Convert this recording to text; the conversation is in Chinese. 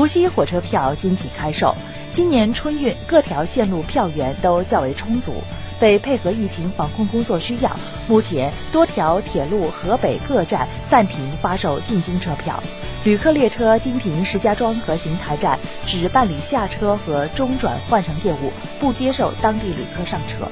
除夕火车票今起开售。今年春运各条线路票源都较为充足，为配合疫情防控工作需要，目前多条铁路河北各站暂停发售进京车票。旅客列车经停石家庄和邢台站，只办理下车和中转换乘业务，不接受当地旅客上车。